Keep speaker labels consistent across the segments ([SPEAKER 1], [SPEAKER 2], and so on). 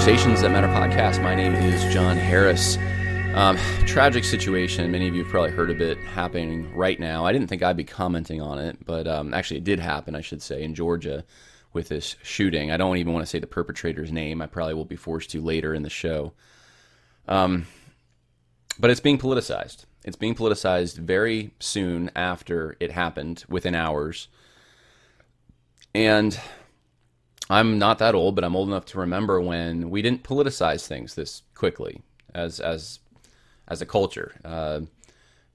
[SPEAKER 1] Conversations That Matter podcast. My name is John Harris. Um, tragic situation. Many of you have probably heard of it happening right now. I didn't think I'd be commenting on it, but um, actually, it did happen, I should say, in Georgia with this shooting. I don't even want to say the perpetrator's name. I probably will be forced to later in the show. Um, but it's being politicized. It's being politicized very soon after it happened, within hours. And I'm not that old, but I'm old enough to remember when we didn't politicize things this quickly as as as a culture. Uh,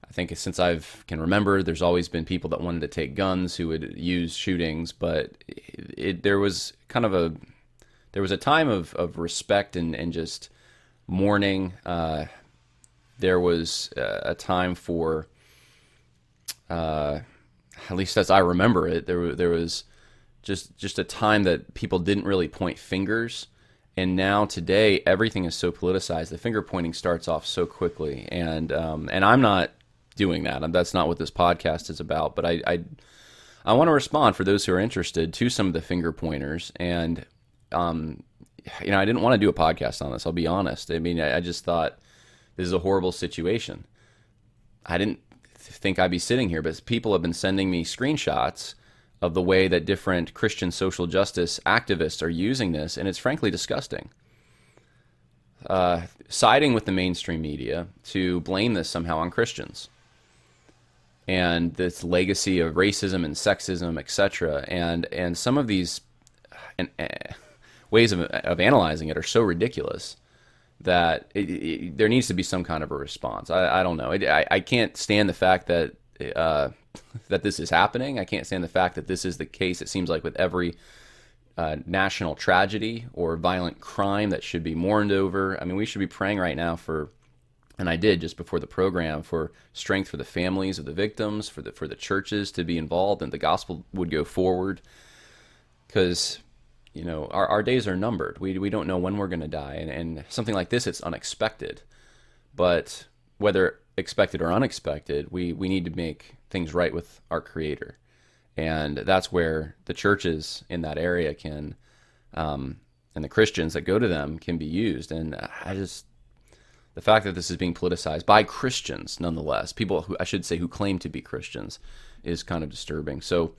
[SPEAKER 1] I think since I can remember, there's always been people that wanted to take guns who would use shootings, but it, it, there was kind of a there was a time of, of respect and, and just mourning. Uh, there was uh, a time for, uh, at least as I remember it, there there was just just a time that people didn't really point fingers. And now today everything is so politicized the finger pointing starts off so quickly. And um, and i'm not doing that. That's not what this podcast is about. But i i, I want to respond for those who are interested to some of the finger pointers. And um, you know i didn't want to do a podcast on this i'll be honest. I mean I, I just thought this is a horrible situation. I didn't think i'd be sitting here but people have been sending me screenshots of the way that different Christian social justice activists are using this, and it's frankly disgusting. Uh, siding with the mainstream media to blame this somehow on Christians and this legacy of racism and sexism, etc. And and some of these and, uh, ways of, of analyzing it are so ridiculous that it, it, there needs to be some kind of a response. I, I don't know. It, I, I can't stand the fact that uh, that this is happening. I can't stand the fact that this is the case. It seems like with every uh, national tragedy or violent crime that should be mourned over. I mean, we should be praying right now for, and I did just before the program, for strength for the families of the victims, for the for the churches to be involved, and the gospel would go forward. Because you know our, our days are numbered. We we don't know when we're going to die, and, and something like this, it's unexpected. But whether expected or unexpected, we we need to make things right with our Creator, and that's where the churches in that area can, um, and the Christians that go to them can be used. And I just the fact that this is being politicized by Christians, nonetheless, people who I should say who claim to be Christians, is kind of disturbing. So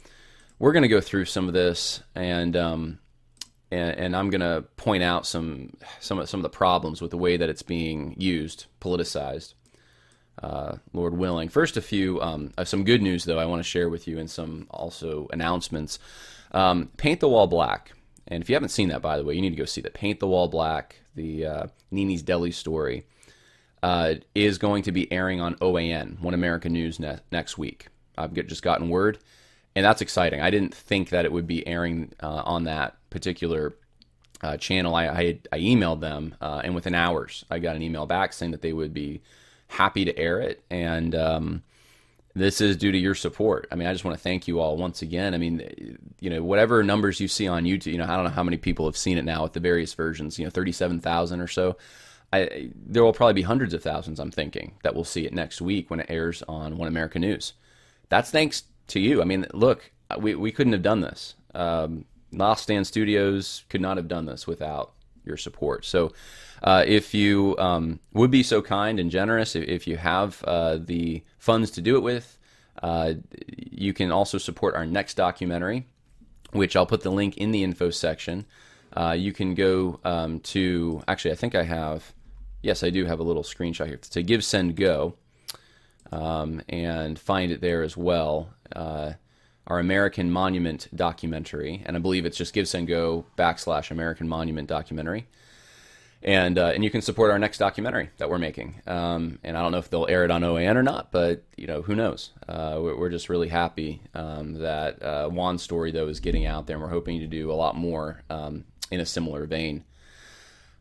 [SPEAKER 1] we're going to go through some of this and. Um, and, and, I'm going to point out some some of, some of the problems with the way that it's being used, politicized, uh, Lord willing. First, a few um, uh, some good news though I want to share with you, and some also announcements. Um, Paint the Wall Black, and if you haven't seen that, by the way, you need to go see that. Paint the Wall Black, the uh, Nini's Deli story, uh, is going to be airing on OAN, One American News, ne- next week. I've get, just gotten word, and that's exciting. I didn't think that it would be airing uh, on that particular channel. I, I, I, emailed them, and within hours, I got an email back saying that they would be happy to air it. And um, this is due to your support. I mean, I just want to thank you all once again. I mean, you know, whatever numbers you see on YouTube, you know, I don't know how many people have seen it now with the various versions, you know, 37,000 or so. I, there will probably be hundreds of thousands, I'm thinking, that will see it next week when it airs on One American News. That's thanks to you. I mean, look, we, we couldn't have done this. Um, Last Stand Studios could not have done this without your support. So, uh, if you um, would be so kind and generous, if, if you have uh, the funds to do it with, uh, you can also support our next documentary, which I'll put the link in the info section. Uh, you can go um, to, actually, I think I have, yes, I do have a little screenshot here to Give, Send, Go, um, and find it there as well uh, our American Monument documentary, and I believe it's just Go backslash American Monument documentary and uh, and you can support our next documentary that we're making. Um, and I don't know if they'll air it on OAN or not, but you know who knows. Uh, we're, just really happy um, that uh, Juan's story though is getting out there, and we're hoping to do a lot more um, in a similar vein.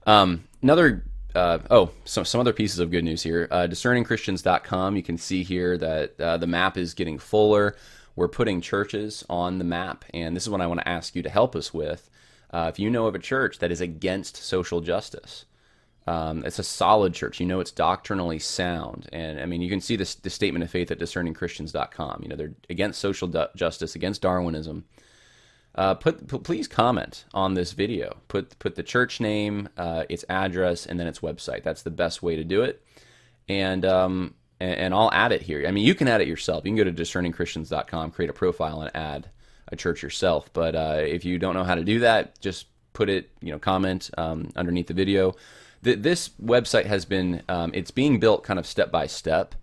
[SPEAKER 1] Um, another. Uh, oh, some, some other pieces of good news here. Uh, discerningchristians.com. You can see here that uh, the map is getting fuller. We're putting churches on the map, and this is what I want to ask you to help us with. Uh, if you know of a church that is against social justice, um, it's a solid church. You know it's doctrinally sound. And I mean, you can see this, the statement of faith at discerningchristians.com. You know, they're against social du- justice, against Darwinism. uh, put, put, please comment on this video. Put put the church name, uh, its address, and then its website. That's the best way to do it. And um, and, and, I'll add it here. I mean, you can add it yourself. You can go to discerningchristians.com, create a profile, and add a church yourself. But uh, if you don't know how to do that, just put it, you know, comment um, underneath the video. Th- this website has been um, it's being built kind of step by step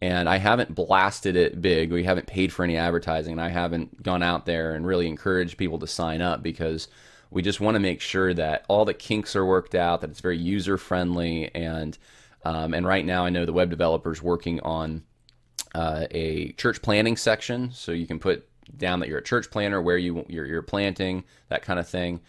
[SPEAKER 1] and I haven't blasted it big. We haven't paid for any advertising, and I haven't gone out there and really encouraged people to sign up because we just want to make sure that all the kinks are worked out, that it's very user friendly, and um, and right now I know the web developers working on uh, a church planting section, so you can put down that you're a church planter, where you you're, you're planting, that kind of thing,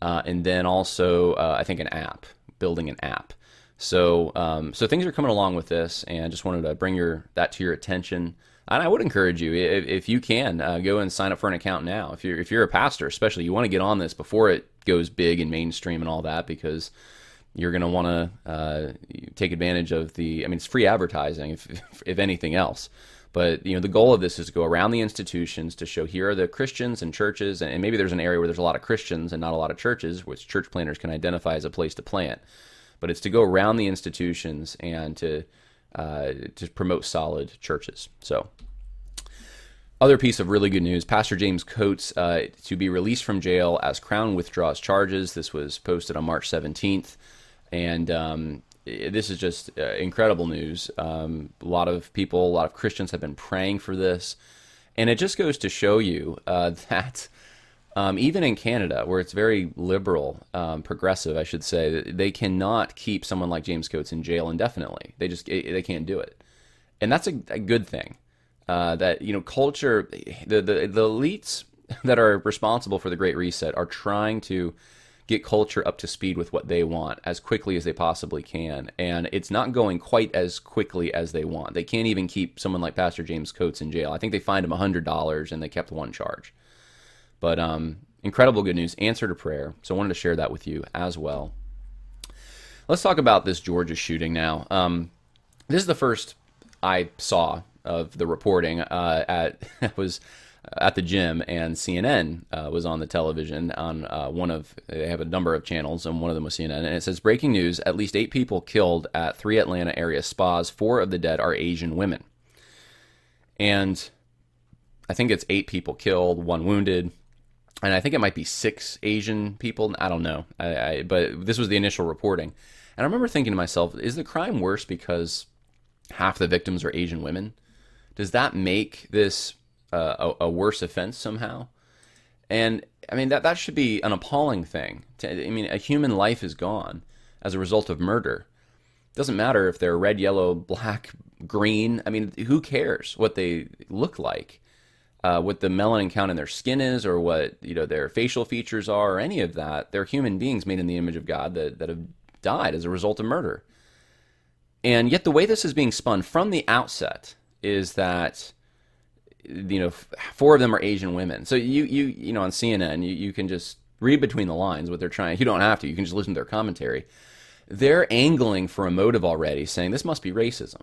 [SPEAKER 1] uh, and then also uh, I think an app, building an app. So, um, so things are coming along with this, and just wanted to bring your that to your attention. And I would encourage you, if, if you can, uh, go and sign up for an account now. If you're if you're a pastor, especially, you want to get on this before it goes big and mainstream and all that, because you're going to want to uh, take advantage of the. I mean, it's free advertising, if if anything else. But you know, the goal of this is to go around the institutions to show here are the Christians and churches, and maybe there's an area where there's a lot of Christians and not a lot of churches, which church planters can identify as a place to plant but it's to go around the institutions and to uh, to promote solid churches. So. Other piece of really good news Pastor James Coates uh, to be released from jail as Crown withdraws charges. This was posted on March 17th. And um, this is just uh, incredible news. Um, a lot of people, a lot of Christians have been praying for this. And it just goes to show you uh, that um, even in Canada, where it's very liberal, um, progressive, I should say, they cannot keep someone like James Coates in jail indefinitely. They just they can't do it, and that's a, a good thing. Uh, that you know, culture, the, the the elites that are responsible for the Great Reset are trying to get culture up to speed with what they want as quickly as they possibly can, and it's not going quite as quickly as they want. They can't even keep someone like Pastor James Coates in jail. I think they fined him hundred dollars and they kept one charge. But um, incredible good news, answer to prayer. So I wanted to share that with you as well. Let's talk about this Georgia shooting now. Um, this is the first I saw of the reporting uh, at was at the gym, and CNN uh, was on the television on uh, one of they have a number of channels, and one of them was CNN, and it says breaking news: at least eight people killed at three Atlanta area spas. Four of the dead are Asian women, and I think it's eight people killed, one wounded and I think it might be six Asian people. I don't know, I, I, but this was the initial reporting, and I remember thinking to myself, is the crime worse because half the victims are Asian women? Does that make this a, a, worse offense somehow? And I mean that that should be an appalling thing. To, I mean, a human life is gone as a result of murder. It doesn't matter if they're red, yellow, black, green. I mean, who cares what they look like? uh, what the melanin count in their skin is or what you know their facial features are or any of that. They're human beings made in the image of God that, that have died as a result of murder. And yet the way this is being spun from the outset is that you know four of them are Asian women. So you you you know on CNN you, you can just read between the lines what they're trying. You don't have to. You can just listen to their commentary. They're angling for a motive already, saying this must be racism.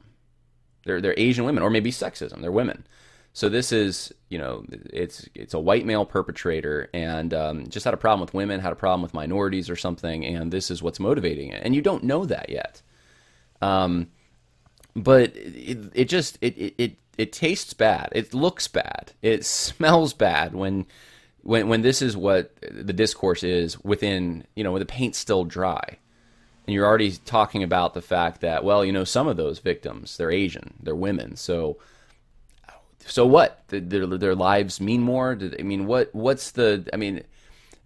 [SPEAKER 1] They're they're Asian women or maybe sexism. They're women. So this is, you know, it's it's a white male perpetrator and um, just had a problem with women, had a problem with minorities or something, and this is what's motivating it. And you don't know that yet. Um, but it, it just it, it it it tastes bad. It looks bad. It smells bad when when when this is what the discourse is within you know when the paint's still dry and you're already talking about the fact that well you know some of those victims they're asian they're women so so what? Their their lives mean more? I mean, what what's the? I mean,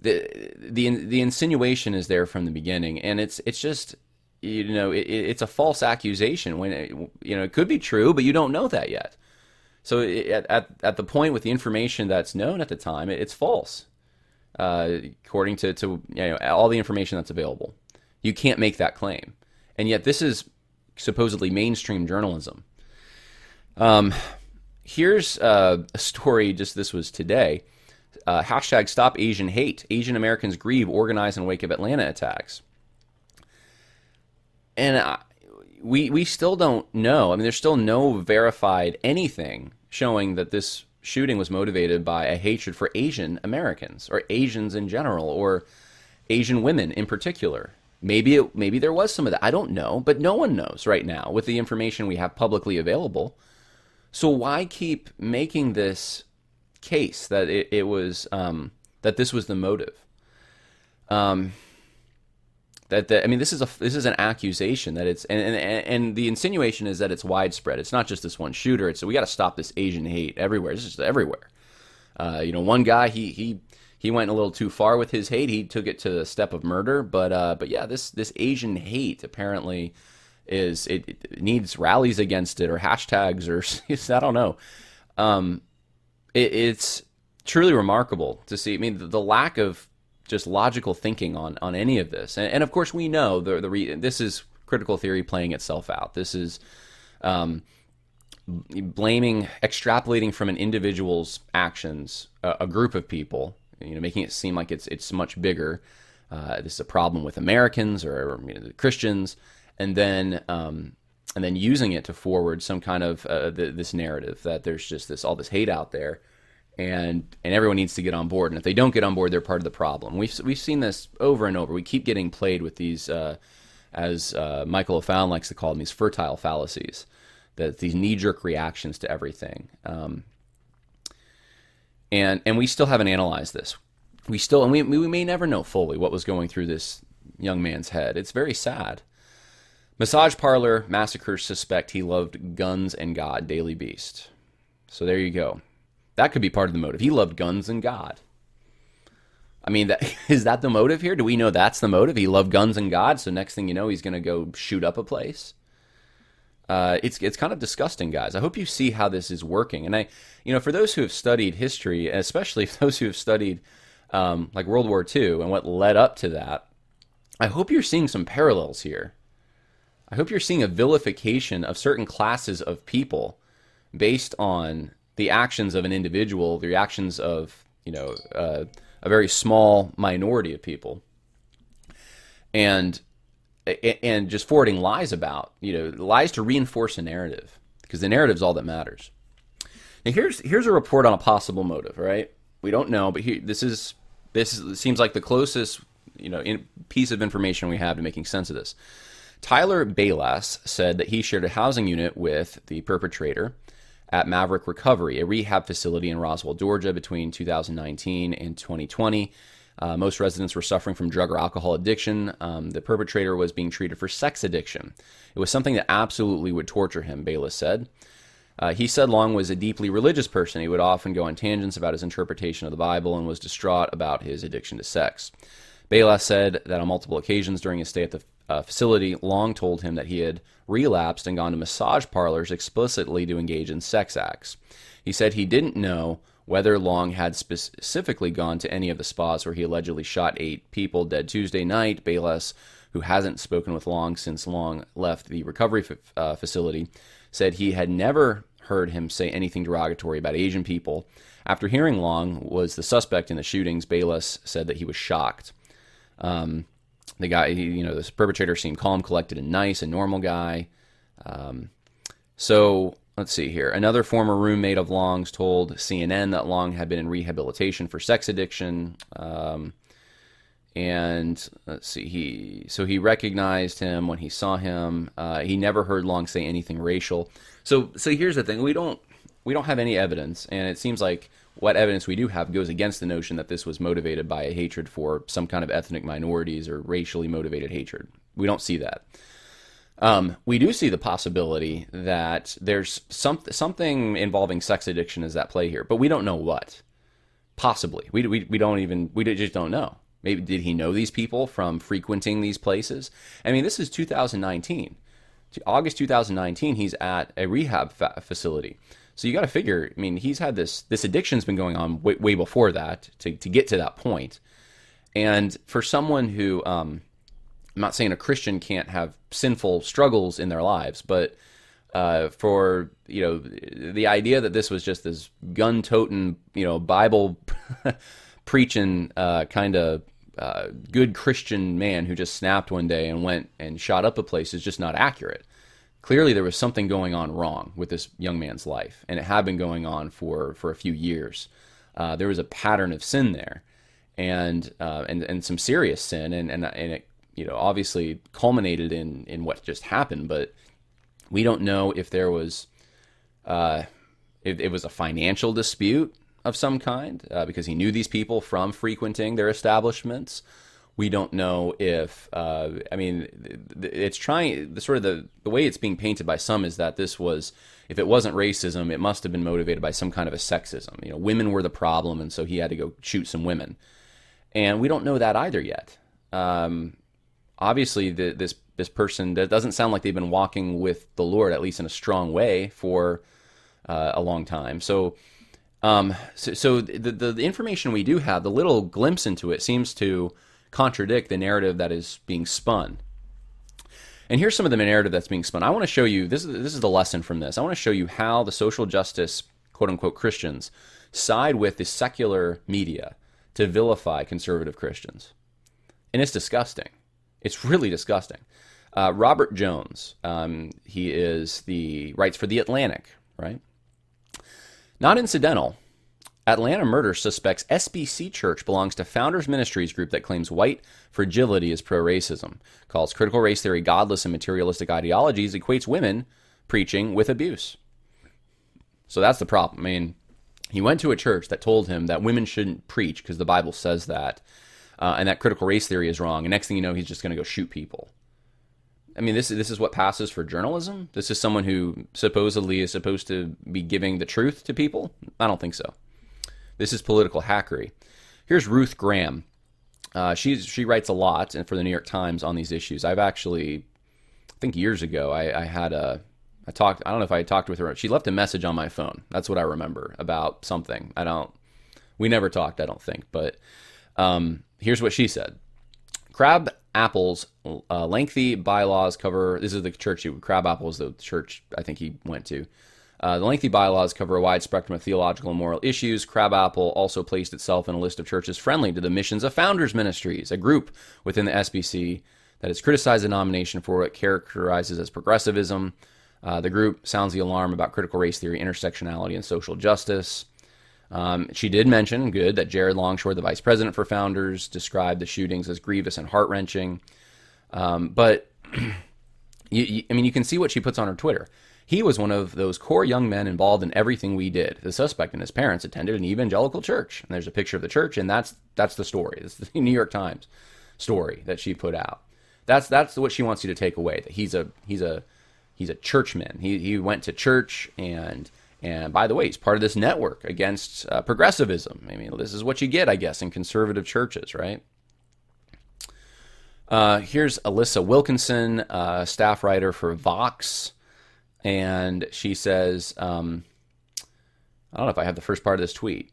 [SPEAKER 1] the the the insinuation is there from the beginning, and it's it's just you know it, it's a false accusation when it, you know it could be true, but you don't know that yet. So at at, at the point with the information that's known at the time, it, it's false, uh, according to to you know all the information that's available. You can't make that claim, and yet this is supposedly mainstream journalism. Um, here's uh, a story. Just this was today. Uh, hashtag Stop Asian Hate. Asian Americans grieve, organize in wake of Atlanta attacks. And I, we we still don't know. I mean, there's still no verified anything showing that this shooting was motivated by a hatred for Asian Americans or Asians in general or Asian women in particular. Maybe it, maybe there was some of that. I don't know, but no one knows right now with the information we have publicly available. So why keep making this case that it, it was um, that this was the motive? Um, that, that I mean, this is a this is an accusation that it's and, and and the insinuation is that it's widespread. It's not just this one shooter. It's we got to stop this Asian hate everywhere. It's just everywhere. Uh, you know, one guy he he he went a little too far with his hate. He took it to the step of murder. But uh, but yeah, this this Asian hate apparently is it, it needs rallies against it or hashtags or I don't know. Um, it, it's truly remarkable to see. I mean, the, the lack of just logical thinking on on any of this. And, and of course, we know the the re- this is critical theory playing itself out. This is um, blaming, extrapolating from an individual's actions, a, group of people, you know, making it seem like it's it's much bigger. Uh, this is a problem with Americans or, or you know, Christians, and then um, and then using it to forward some kind of uh, the, this narrative that there's just this all this hate out there and and everyone needs to get on board. And if they don't get on board, they're part of the problem. We've we've seen this over and over. We keep getting played with these, uh, as uh, Michael O'Fallon likes to call them, these fertile fallacies, that these knee jerk reactions to everything. Um, and and we still haven't analyzed this. We still and we we may never know fully what was going through this young man's head. It's very sad. Massage parlor massacre suspect he loved guns and God. Daily Beast. So there you go. That could be part of the motive. He loved guns and God. I mean, that, is that the motive here? Do we know that's the motive? He loved guns and God, so next thing you know, he's going to go shoot up a place. Uh, it's it's kind of disgusting, guys. I hope you see how this is working. And I, you know, for those who have studied history, especially those who have studied um, like World War II and what led up to that, I hope you're seeing some parallels here. I hope you're seeing a vilification of certain classes of people based on the actions of an individual, the actions of you know uh, a very small minority of people, and and just forwarding lies about you know lies to reinforce a narrative because the narrative is all that matters. Now here's here's a report on a possible motive. Right, we don't know, but here, this is this is, seems like the closest you know in, piece of information we have to making sense of this. Tyler Bayless said that he shared a housing unit with the perpetrator at Maverick Recovery, a rehab facility in Roswell, Georgia, between 2019 and 2020. Uh, most residents were suffering from drug or alcohol addiction. Um, the perpetrator was being treated for sex addiction. It was something that absolutely would torture him, Bayless said. Uh, he said Long was a deeply religious person. He would often go on tangents about his interpretation of the Bible and was distraught about his addiction to sex. Bayless said that on multiple occasions during his stay at the uh, facility, Long told him that he had relapsed and gone to massage parlors explicitly to engage in sex acts. He said he didn't know whether Long had specifically gone to any of the spas where he allegedly shot eight people dead Tuesday night. Bayless, who hasn't spoken with Long since Long left the recovery f- uh, facility, said he had never heard him say anything derogatory about Asian people. After hearing Long was the suspect in the shootings, Bayless said that he was shocked. Um, the guy, you know, this perpetrator seemed calm, collected, and nice, a normal guy. Um, so let's see here. Another former roommate of Long's told CNN that Long had been in rehabilitation for sex addiction. Um, and let's see, he so he recognized him when he saw him. Uh, he never heard Long say anything racial. So so here's the thing: we don't we don't have any evidence, and it seems like what evidence we do have goes against the notion that this was motivated by a hatred for some kind of ethnic minorities or racially motivated hatred. We don't see that. Um, we do see the possibility that there's some, something involving sex addiction is at play here, but we don't know what. Possibly, we, we, we don't even we just don't know. Maybe did he know these people from frequenting these places? I mean, this is 2019, August 2019. He's at a rehab fa- facility. So you got to figure. I mean, he's had this this addiction's been going on way, way before that to to get to that point. And for someone who, um, I'm not saying a Christian can't have sinful struggles in their lives, but uh, for you know the idea that this was just this gun toting, you know, Bible preaching uh, kind of uh, good Christian man who just snapped one day and went and shot up a place is just not accurate clearly there was something going on wrong with this young man's life, and it had been going on for for a few years. Uh, there was a pattern of sin there, and uh, and and some serious sin, and and and it you know obviously culminated in in what just happened, but we don't know if there was uh, if it was a financial dispute of some kind uh, because he knew these people from frequenting their establishments. We don't know if uh, I mean it's trying the sort of the the way it's being painted by some is that this was if it wasn't racism it must have been motivated by some kind of a sexism. You know women were the problem and so he had to go shoot some women. And we don't know that either yet. Um, obviously the, this this person that doesn't sound like they've been walking with the Lord at least in a strong way for uh, a long time. So um, so, so the, the, the information we do have, the little glimpse into it, seems to contradict the narrative that is being spun. And here's some of the narrative that's being spun. I want to show you this is this is the lesson from this. I want to show you how the social justice quote unquote Christians side with the secular media to vilify conservative Christians, and it's disgusting. It's really disgusting. Uh, Robert Jones, um, he is the writes for the Atlantic, right? Not incidental. Atlanta murder suspects SBC Church belongs to Founders Ministries group that claims white fragility is pro racism, calls critical race theory godless and materialistic ideologies, equates women preaching with abuse. So that's the problem. I mean, he went to a church that told him that women shouldn't preach because the Bible says that, uh, and that critical race theory is wrong. And next thing you know, he's just going to go shoot people. I mean, this this is what passes for journalism. This is someone who supposedly is supposed to be giving the truth to people. I don't think so. This is political hackery. Here's Ruth Graham. Uh, she writes a lot and for the New York Times on these issues. I've actually, I think years ago, I, I had a I talked. I don't know if I talked with her. She left a message on my phone. That's what I remember about something. I don't. We never talked. I don't think. But um, here's what she said. Crab Apple's uh, lengthy bylaws cover. This is the church. Crabapple is the church I think he went to. Uh, the lengthy bylaws cover a wide spectrum of theological and moral issues. Crabapple also placed itself in a list of churches friendly to the missions of Founders Ministries, a group within the SBC that has criticized the nomination for what it characterizes as progressivism. Uh, the group sounds the alarm about critical race theory, intersectionality, and social justice. Um, she did mention, good, that Jared Longshore, the vice president for Founders, described the shootings as grievous and heart wrenching. Um, but, you, you, I mean, you can see what she puts on her Twitter. He was one of those core young men involved in everything we did. The suspect and his parents attended an evangelical church. And there's a picture of the church, and that's that's the story. It's the New York Times story that she put out. That's that's what she wants you to take away. That he's a he's a he's a churchman. He he went to church and and by the way, he's part of this network against uh, progressivism. I mean, this is what you get, I guess, in conservative churches, right? Uh, here's Alissa Wilkinson, uh, staff writer for Vox, and she says, um, I don't know if I have the first part of this tweet.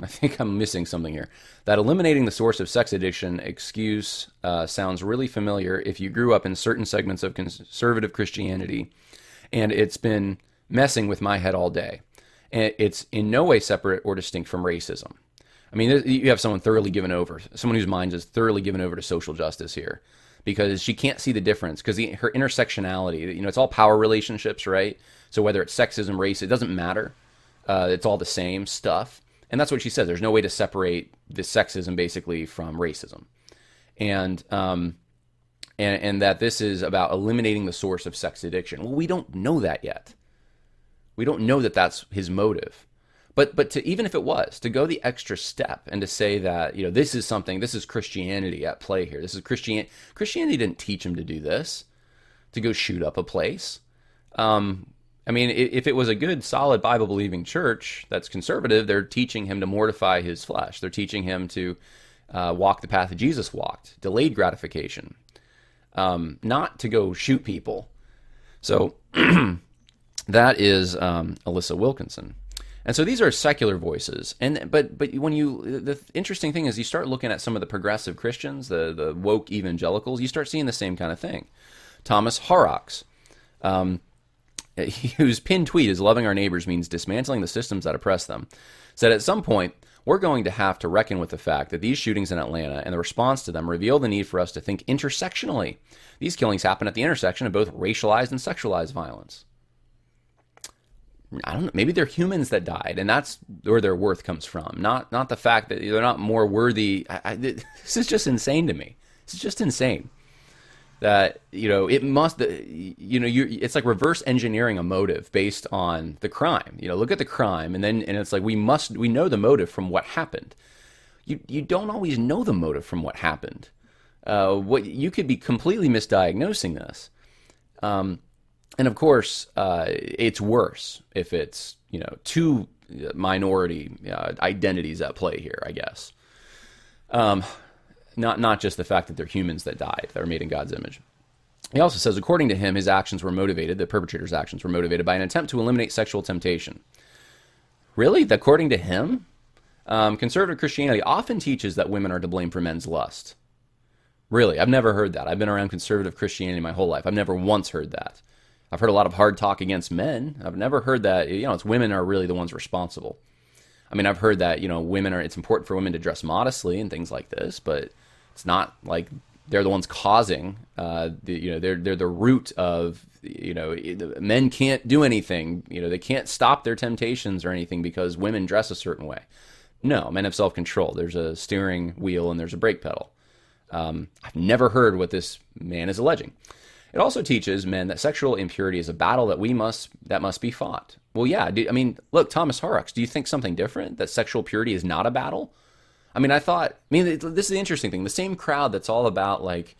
[SPEAKER 1] I think I'm missing something here. That eliminating the source of sex addiction excuse uh, sounds really familiar if you grew up in certain segments of conservative Christianity, and it's been messing with my head all day. And it's in no way separate or distinct from racism. I mean, you have someone thoroughly given over, someone whose mind is thoroughly given over to social justice here, because she can't see the difference. Because her intersectionality, you know, it's all power relationships, right? So whether it's sexism, race, it doesn't matter. Uh, it's all the same stuff, and that's what she says. There's no way to separate the sexism basically from racism, and um, and and that this is about eliminating the source of sex addiction. Well, we don't know that yet. We don't know that that's his motive. But but to even if it was to go the extra step and to say that you know this is something this is Christianity at play here. This is Christian Christianity didn't teach him to do this to go shoot up a place. Um, I mean, if it was a good, solid Bible believing church that's conservative, they're teaching him to mortify his flesh. They're teaching him to uh, walk the path that Jesus walked, delayed gratification, um, not to go shoot people. So that is um, Alissa Wilkinson. And so these are secular voices, and but but when you the interesting thing is you start looking at some of the progressive Christians, the the woke evangelicals, you start seeing the same kind of thing. Thomas Horrocks, um, whose pinned tweet is loving our neighbors means dismantling the systems that oppress them, said at some point, we're going to have to reckon with the fact that these shootings in Atlanta and the response to them reveal the need for us to think intersectionally. These killings happen at the intersection of both racialized and sexualized violence. I don't know. Maybe they're humans that died, and that's where their worth comes from. Not not the fact that they're not more worthy. I, I, this is just insane to me. Is just insane. That you know it must. You know you. It's like reverse engineering a motive based on the crime. You know, look at the crime, and then and it's like we must. We know the motive from what happened. You you don't always know the motive from what happened. Uh, what you could be completely misdiagnosing this. Um, and of course, uh, it's worse if it's you know two minority uh, identities at play here. I guess, um, not not just the fact that they're humans that died that are made in God's image. He also says, according to him, his actions were motivated. The perpetrator's actions were motivated by an attempt to eliminate sexual temptation. Really, according to him, um, conservative Christianity often teaches that women are to blame for men's lust. Really, I've never heard that. I've been around conservative Christianity my whole life. I've never once heard that. I've heard a lot of hard talk against men. I've never heard that, you know, it's women are really the ones responsible. I mean, I've heard that, you know, women are, it's important for women to dress modestly and things like this, but it's not like they're the ones causing, uh, the, you know, they're, they're the root of, you know, men can't do anything, you know, they can't stop their temptations or anything because women dress a certain way. No, men have self control. There's a steering wheel and there's a brake pedal. Um, I've never heard what this man is alleging. It also teaches men that sexual impurity is a battle that we must that must be fought. Well, yeah. Do, I mean, look, Thomas Horrocks. Do you think something different? That sexual purity is not a battle? I mean, I thought. I mean, this is the interesting thing. The same crowd that's all about like,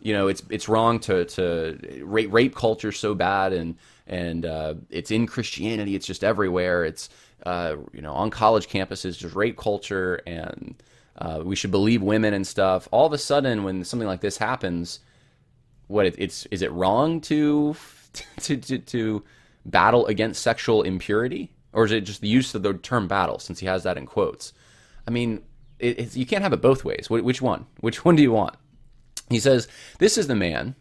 [SPEAKER 1] you know, it's it's wrong to to rape, rape culture so bad and and uh, it's in Christianity. It's just everywhere. It's uh, you know on college campuses, just rape culture and. Uh, we should believe women and stuff. All of a sudden, when something like this happens, what it, it's is it wrong to, to to to battle against sexual impurity, or is it just the use of the term battle since he has that in quotes? I mean, it, you can't have it both ways. Which one? Which one do you want? He says this is the man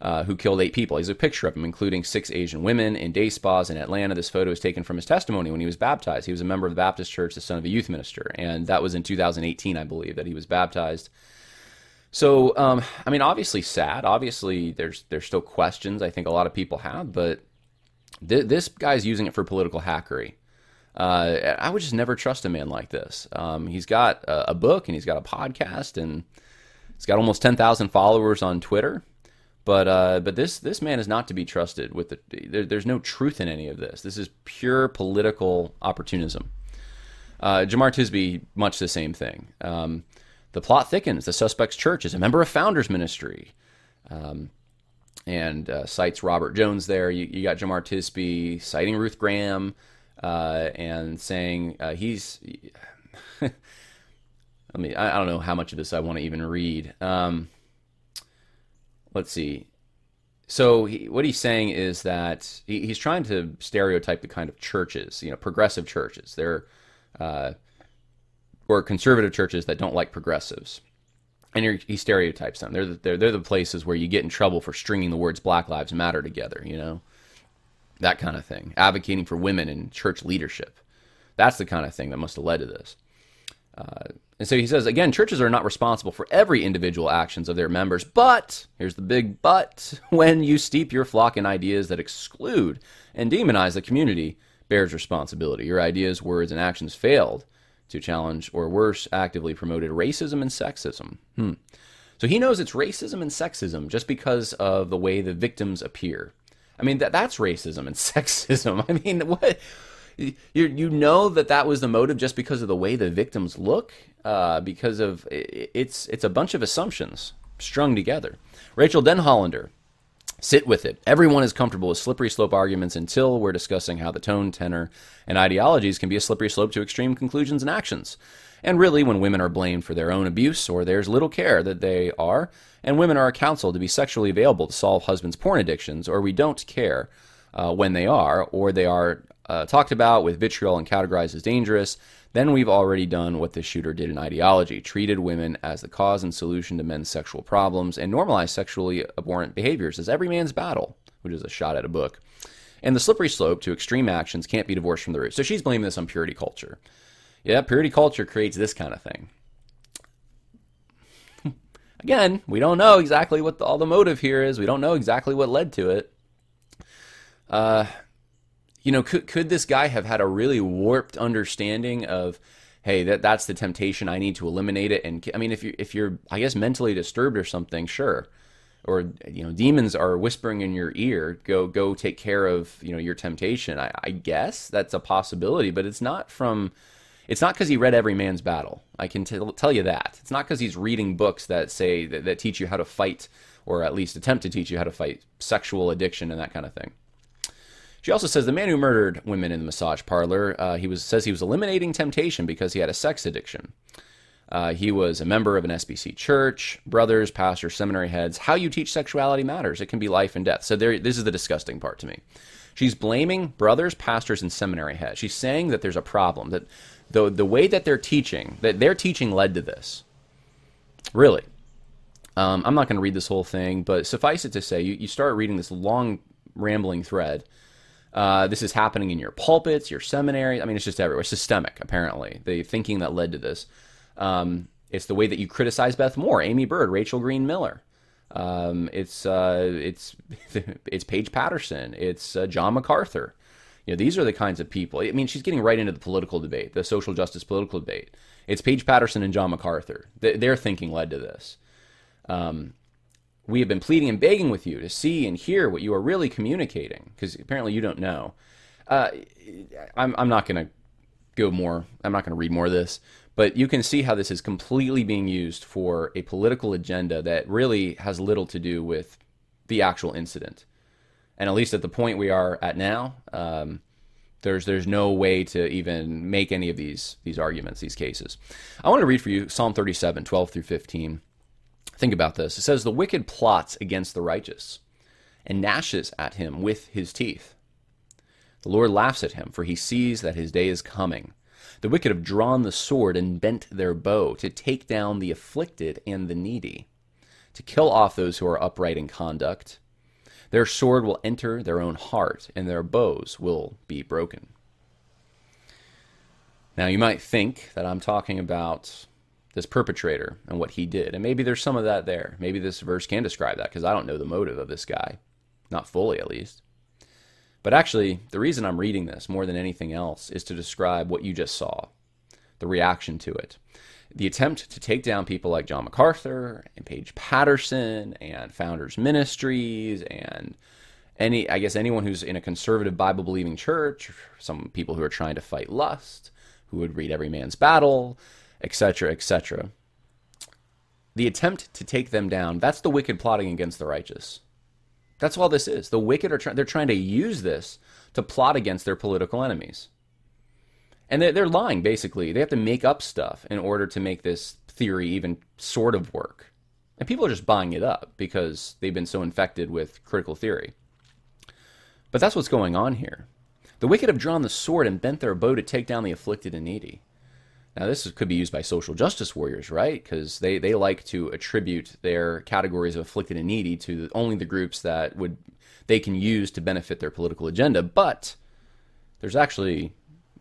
[SPEAKER 1] uh, who killed eight people. He's a picture of him, including six Asian women in day spas in Atlanta. This photo is taken from his testimony when he was baptized. He was a member of the Baptist Church, the son of a youth minister, and that was in 2018, I believe, that he was baptized. So, um, I mean, obviously sad. Obviously, there's there's still questions. I think a lot of people have, but th- this guy's using it for political hackery. Uh, I would just never trust a man like this. Um, he's got a, a, book and he's got a podcast and he's got almost ten thousand followers on Twitter. But uh, but this this man is not to be trusted. With the, there, there's no truth in any of this. This is pure political opportunism. Uh, Jemar Tisby, much the same thing. Um, the plot thickens. The suspect's church is a member of Founders Ministry. Um, and uh, cites Robert Jones there. You, you, got Jemar Tisby citing Ruth Graham uh, and saying uh, he's. I mean, I, I, don't know how much of this I want to even read. Um, let's see. So he, what he's saying is that he, he's trying to stereotype the kind of churches, you know, progressive churches. They're uh, or conservative churches that don't like progressives. And he stereotypes them. They're the, they're, they're the places where you get in trouble for stringing the words Black Lives Matter together, you know? That kind of thing. Advocating for women in church leadership. That's the kind of thing that must have led to this. Uh, and so he says, again, churches are not responsible for every individual actions of their members, but, here's the big but, when you steep your flock in ideas that exclude and demonize the community, bears responsibility. Your ideas, words, and actions failed to challenge, or worse, actively promoted racism and sexism. Hmm. So he knows it's racism and sexism just because of the way the victims appear. I mean, that that's racism and sexism. I mean, what? You you know that that was the motive just because of the way the victims look, uh, because of it's it's a bunch of assumptions strung together. Rachael Denhollander Sit with it. Everyone is comfortable with slippery slope arguments until we're discussing how the tone, tenor, and ideologies can be a slippery slope to extreme conclusions and actions. And really, when women are blamed for their own abuse, or there's little care that they are, and women are counseled to be sexually available to solve husbands' porn addictions, or we don't care uh, when they are, or they are uh, talked about with vitriol and categorized as dangerous, then we've already done what this shooter did in ideology treated women as the cause and solution to men's sexual problems and normalized sexually abhorrent behaviors as every man's battle, which is a shot at a book. And the slippery slope to extreme actions can't be divorced from the root. So she's blaming this on purity culture. Yeah, purity culture creates this kind of thing. Again, we don't know exactly what the, all the motive here is. We don't know exactly what led to it. Uh, you know, could could this guy have had a really warped understanding of, hey, that that's the temptation. I need to eliminate it. And I mean, if you if you're, I guess, mentally disturbed or something, sure. Or you know, demons are whispering in your ear, go go take care of you know your temptation. I, I guess that's a possibility, but it's not from it's not because he read every man's battle. I can t- tell you that. It's not because he's reading books that say that, that teach you how to fight, or at least attempt to teach you how to fight sexual addiction and that kind of thing. She also says the man who murdered women in the massage parlor, uh, he was says he was eliminating temptation because he had a sex addiction. Uh, he was a member of an SBC church, brothers, pastors, seminary heads. How you teach sexuality matters. It can be life and death. So there, this is the disgusting part to me. She's blaming brothers, pastors, and seminary heads. She's saying that there's a problem that the the way that they're teaching, that their teaching led to this. Really. Um, I'm not going to read this whole thing, but suffice it to say, you, you start reading this long, rambling thread. Uh, this is happening in your pulpits, your seminaries. I mean, it's just everywhere. It's systemic, apparently. The thinking that led to this. Um, it's the way that you criticize Beth Moore, Aimee Byrd, Rachel Green Miller. Um, it's uh, it's it's Paige Patterson. It's uh, John MacArthur. You know, these are the kinds of people. I mean, she's getting right into the political debate, the social justice political debate. It's Paige Patterson and John MacArthur. their thinking led to this. Um, we have been pleading and begging with you to see and hear what you are really communicating, because apparently you don't know. Uh, I'm, I'm not going to go more. I'm not going to read more of this, but you can see how this is completely being used for a political agenda that really has little to do with the actual incident and at least at the point we are at now, um, there's there's no way to even make any of these these arguments, these cases. I want to read for you Psalm 37, 12 through 15. Think about this. It says, The wicked plots against the righteous and gnashes at him with his teeth. The Lord laughs at him, for he sees that his day is coming. The wicked have drawn the sword and bent their bow to take down the afflicted and the needy, to kill off those who are upright in conduct their sword will enter their own heart, and their bows will be broken. Now, you might think that I'm talking about this perpetrator and what he did. And maybe there's some of that there. Maybe this verse can describe that because I don't know the motive of this guy. Not fully, at least. But actually, the reason I'm reading this more than anything else is to describe what you just saw, the reaction to it the attempt to take down people like John MacArthur and Paige Patterson and Founders Ministries and any I guess anyone who's in a conservative Bible believing church, some people who are trying to fight lust, who would read every man's battle, etc., etc. The attempt to take them down, that's the wicked plotting against the righteous. That's all this is. The wicked are trying they're trying to use this to plot against their political enemies and they're, they're lying basically. They have to make up stuff in order to make this theory even sort of work. And people are just buying it up because they've been so infected with critical theory. But that's what's going on here. The wicked have drawn the sword and bent their bow to take down the afflicted and needy. Now, this could be used by social justice warriors, right? Because they, they like to attribute their categories of afflicted and needy to only the groups that would they can use to benefit their political agenda. But there's actually,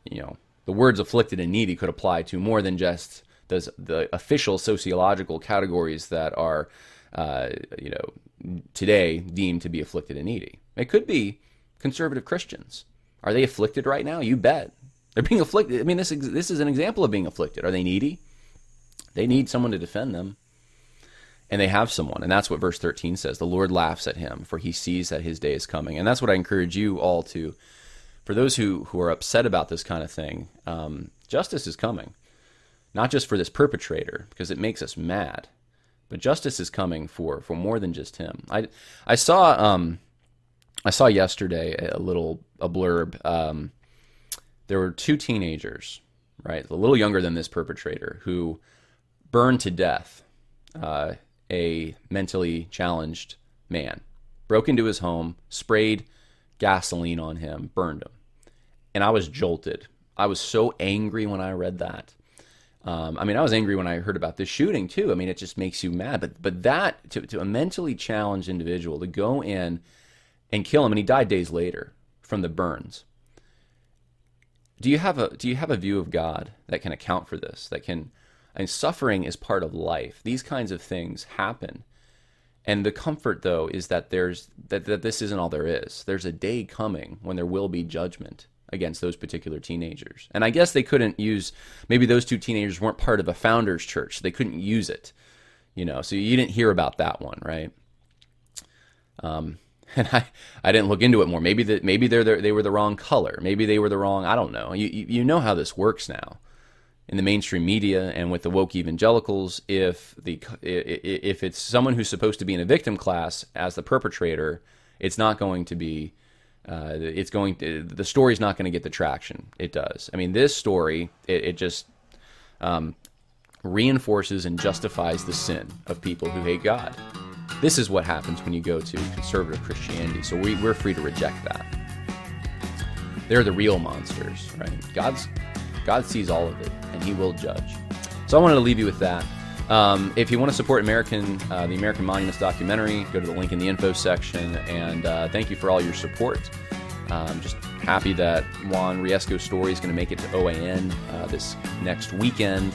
[SPEAKER 1] you know, the words afflicted and needy could apply to more than just the, the official sociological categories that are, uh, you know, today deemed to be afflicted and needy. It could be conservative Christians. Are they afflicted right now? You bet. They're being afflicted. I mean, this this is an example of being afflicted. Are they needy? They need someone to defend them. And they have someone. And that's what verse 13 says. The Lord laughs at him, for he sees that his day is coming. And that's what I encourage you all to for those who, who are upset about this kind of thing, um, justice is coming. Not just for this perpetrator, because it makes us mad, but justice is coming for, for more than just him. I, I saw um, I saw yesterday a little a blurb. Um, there were two teenagers, right, a little younger than this perpetrator, who burned to death uh, a mentally challenged man. Broke into his home, sprayed gasoline on him, burned him. And I was jolted. I was so angry when I read that. Um, I mean, I was angry when I heard about this shooting too. I mean, it just makes you mad. But but that to, to a mentally challenged individual to go in and kill him, and he died days later from the burns. Do you have a do you have a view of God that can account for this? That can mean, suffering is part of life. These kinds of things happen. And the comfort though is that there's that, that this isn't all there is. There's a day coming when there will be judgment against those particular teenagers. And I guess they couldn't use maybe those two teenagers weren't part of a founders church. They couldn't use it. You know, so you didn't hear about that one, right? Um, and I, I didn't look into it more. Maybe that maybe they're, they're they were the wrong color. Maybe they were the wrong. I don't know. You you know how this works now in the mainstream media and with the woke evangelicals. If the if it's someone who's supposed to be in a victim class as the perpetrator, it's not going to be. Uh, it's going to the story's not going to get the traction it does. I mean, this story it, it just um, reinforces and justifies the sin of people who hate God. This is what happens when you go to conservative Christianity. So we, we're free to reject that. They're the real monsters, right? God's God sees all of it, and He will judge. So I wanted to leave you with that. Um, if you want to support American, uh, the American Monuments documentary, go to the link in the info section. And uh, thank you for all your support. I'm just happy that Juan Riesco's story is going to make it to OAN uh, this next weekend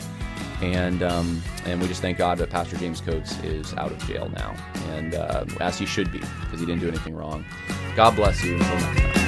[SPEAKER 1] and um, and we just thank God that Pastor James Coates is out of jail now, and uh, as he should be because he didn't do anything wrong. God bless you. Until next time.